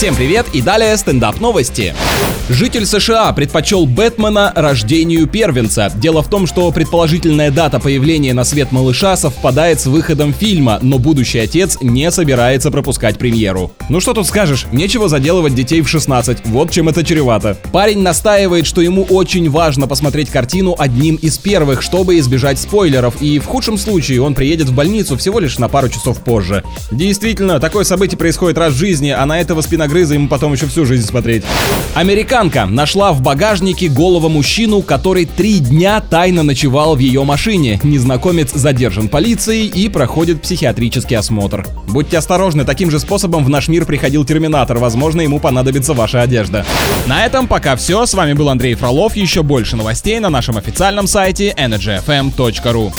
Всем привет и далее стендап новости. Житель США предпочел Бэтмена рождению первенца. Дело в том, что предположительная дата появления на свет малыша совпадает с выходом фильма, но будущий отец не собирается пропускать премьеру. Ну что тут скажешь, нечего заделывать детей в 16, вот чем это чревато. Парень настаивает, что ему очень важно посмотреть картину одним из первых, чтобы избежать спойлеров, и в худшем случае он приедет в больницу всего лишь на пару часов позже. Действительно, такое событие происходит раз в жизни, а на этого спиногрыза ему потом еще всю жизнь смотреть. Американка нашла в багажнике голого мужчину, который три дня тайно ночевал в ее машине. Незнакомец задержан полицией и проходит психиатрический осмотр. Будьте осторожны, таким же способом в наш мир приходил Терминатор. Возможно, ему понадобится ваша одежда. На этом пока все. С вами был Андрей Фролов. Еще больше новостей на нашем официальном сайте energyfm.ru.